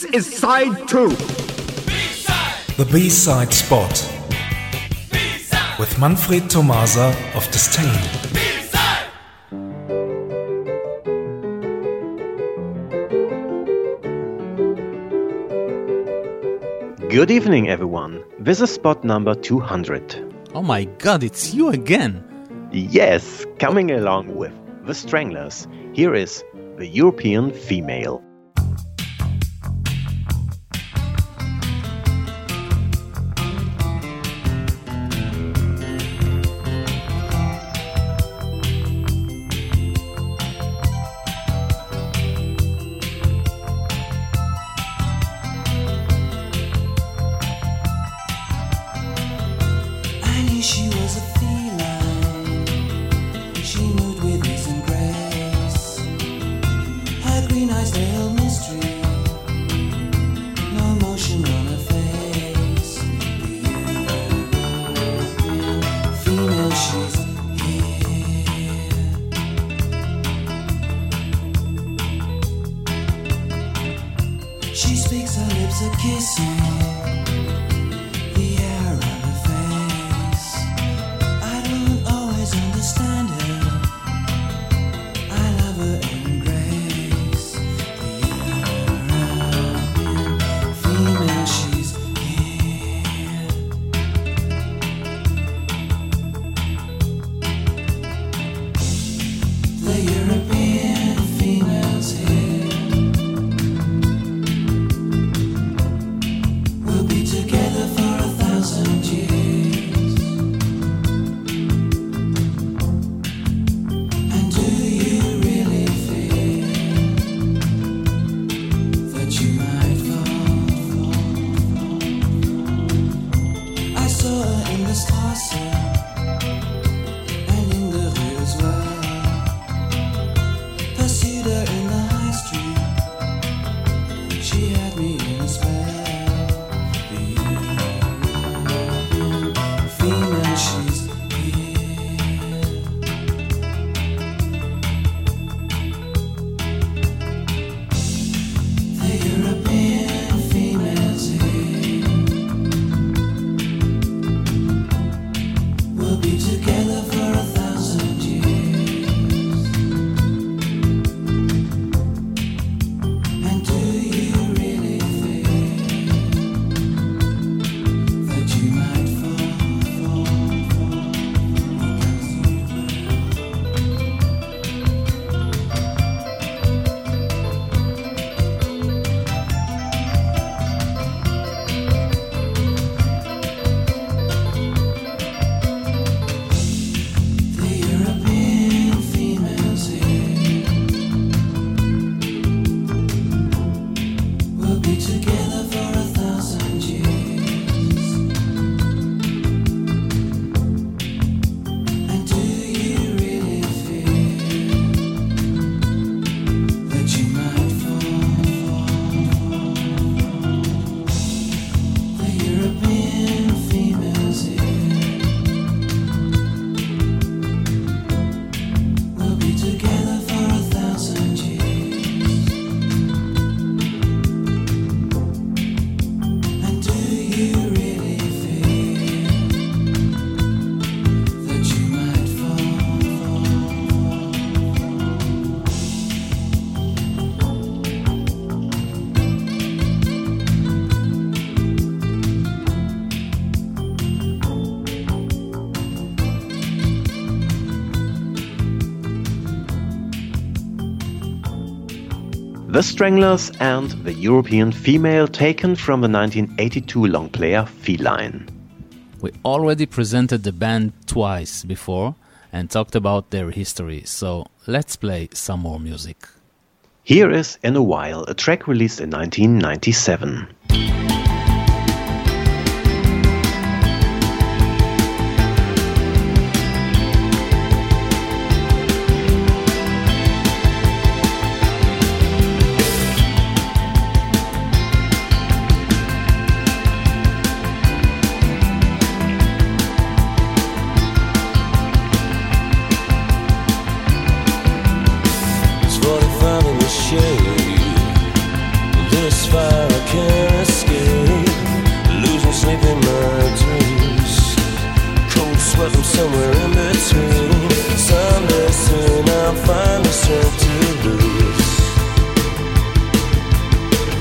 This is side two. B-side. The B side spot. B-side. With Manfred Tomasa of Disdain. Good evening, everyone. This is spot number 200. Oh my god, it's you again! Yes, coming along with The Stranglers, here is the European female. The Stranglers and the European female taken from the 1982 long player Feline. We already presented the band twice before and talked about their history, so let's play some more music. Here is In a While, a track released in 1997. Somewhere in between. Someday soon I'll find the strength to lose.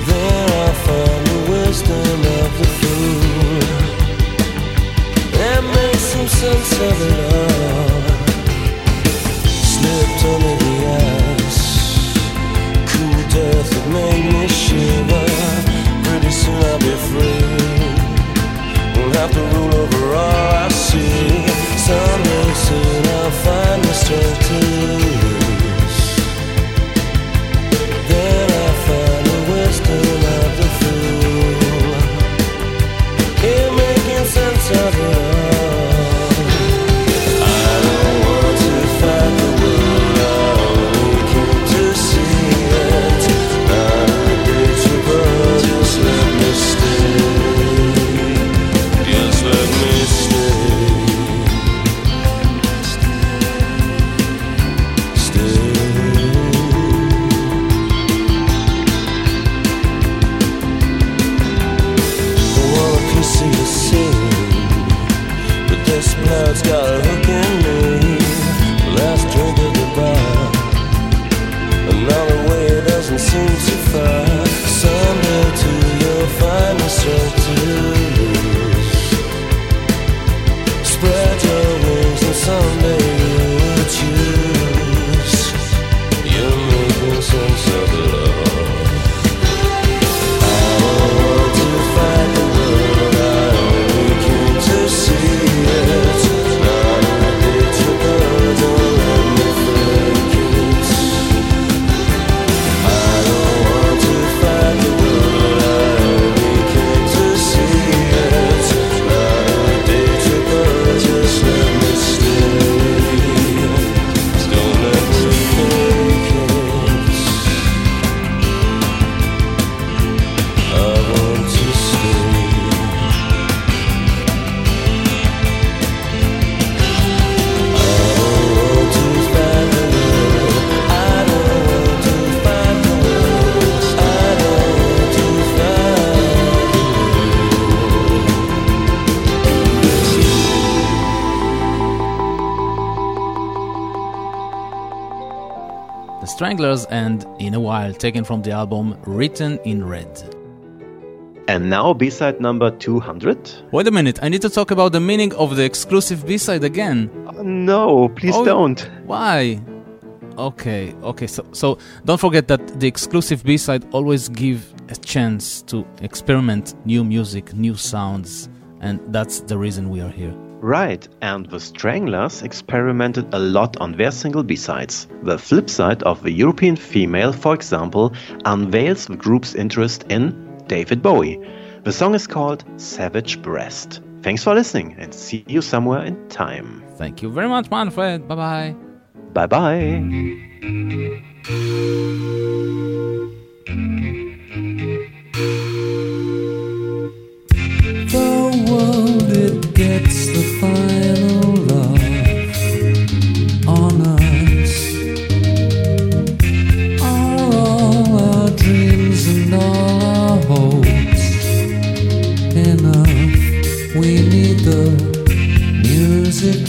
Then I'll find the wisdom of the fool. Some sense of it The Stranglers and In a While, taken from the album Written in Red. And now B-side number 200? Wait a minute, I need to talk about the meaning of the exclusive B-side again. Oh, no, please Oh, don't. Why? Okay, okay. So, so don't forget that the exclusive B-side always give a chance to experiment new music, new sounds, and that's the reason we are here. Right, and the Stranglers experimented a lot on their single B-sides. The flip side of the European female, for example, unveils the group's interest in David Bowie. The song is called Savage Breast. Thanks for listening and see you somewhere in time. Thank you very much, Manfred. Bye bye. Bye bye.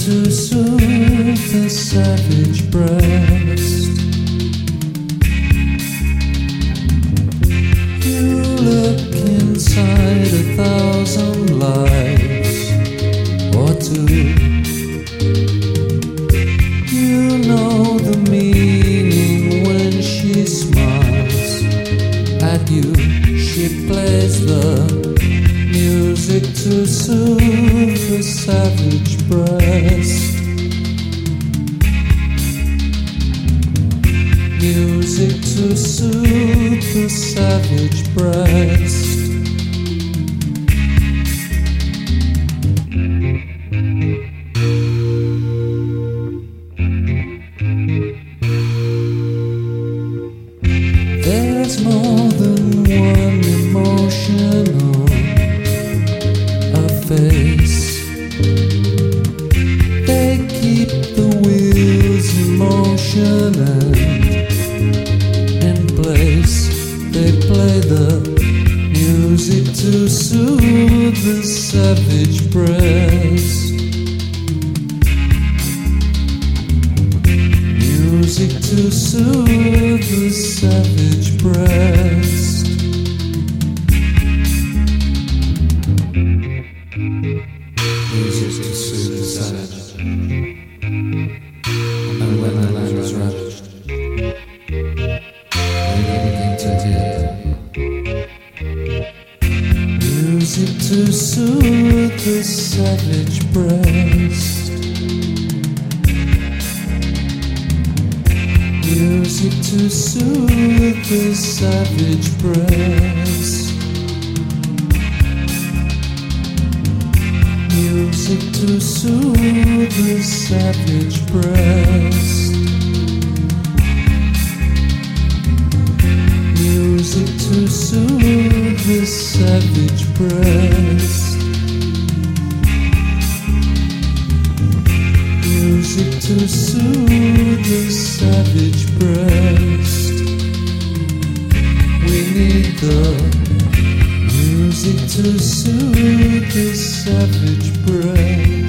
To soothe the savage breast. You look inside a thousand lives or two. You know the meaning when she smiles at you. She plays the music to soothe the savage savage breast. Breast. Music to soothe the savage breast. Music to soothe the savage breast. Music to soothe the savage breast. savage prey.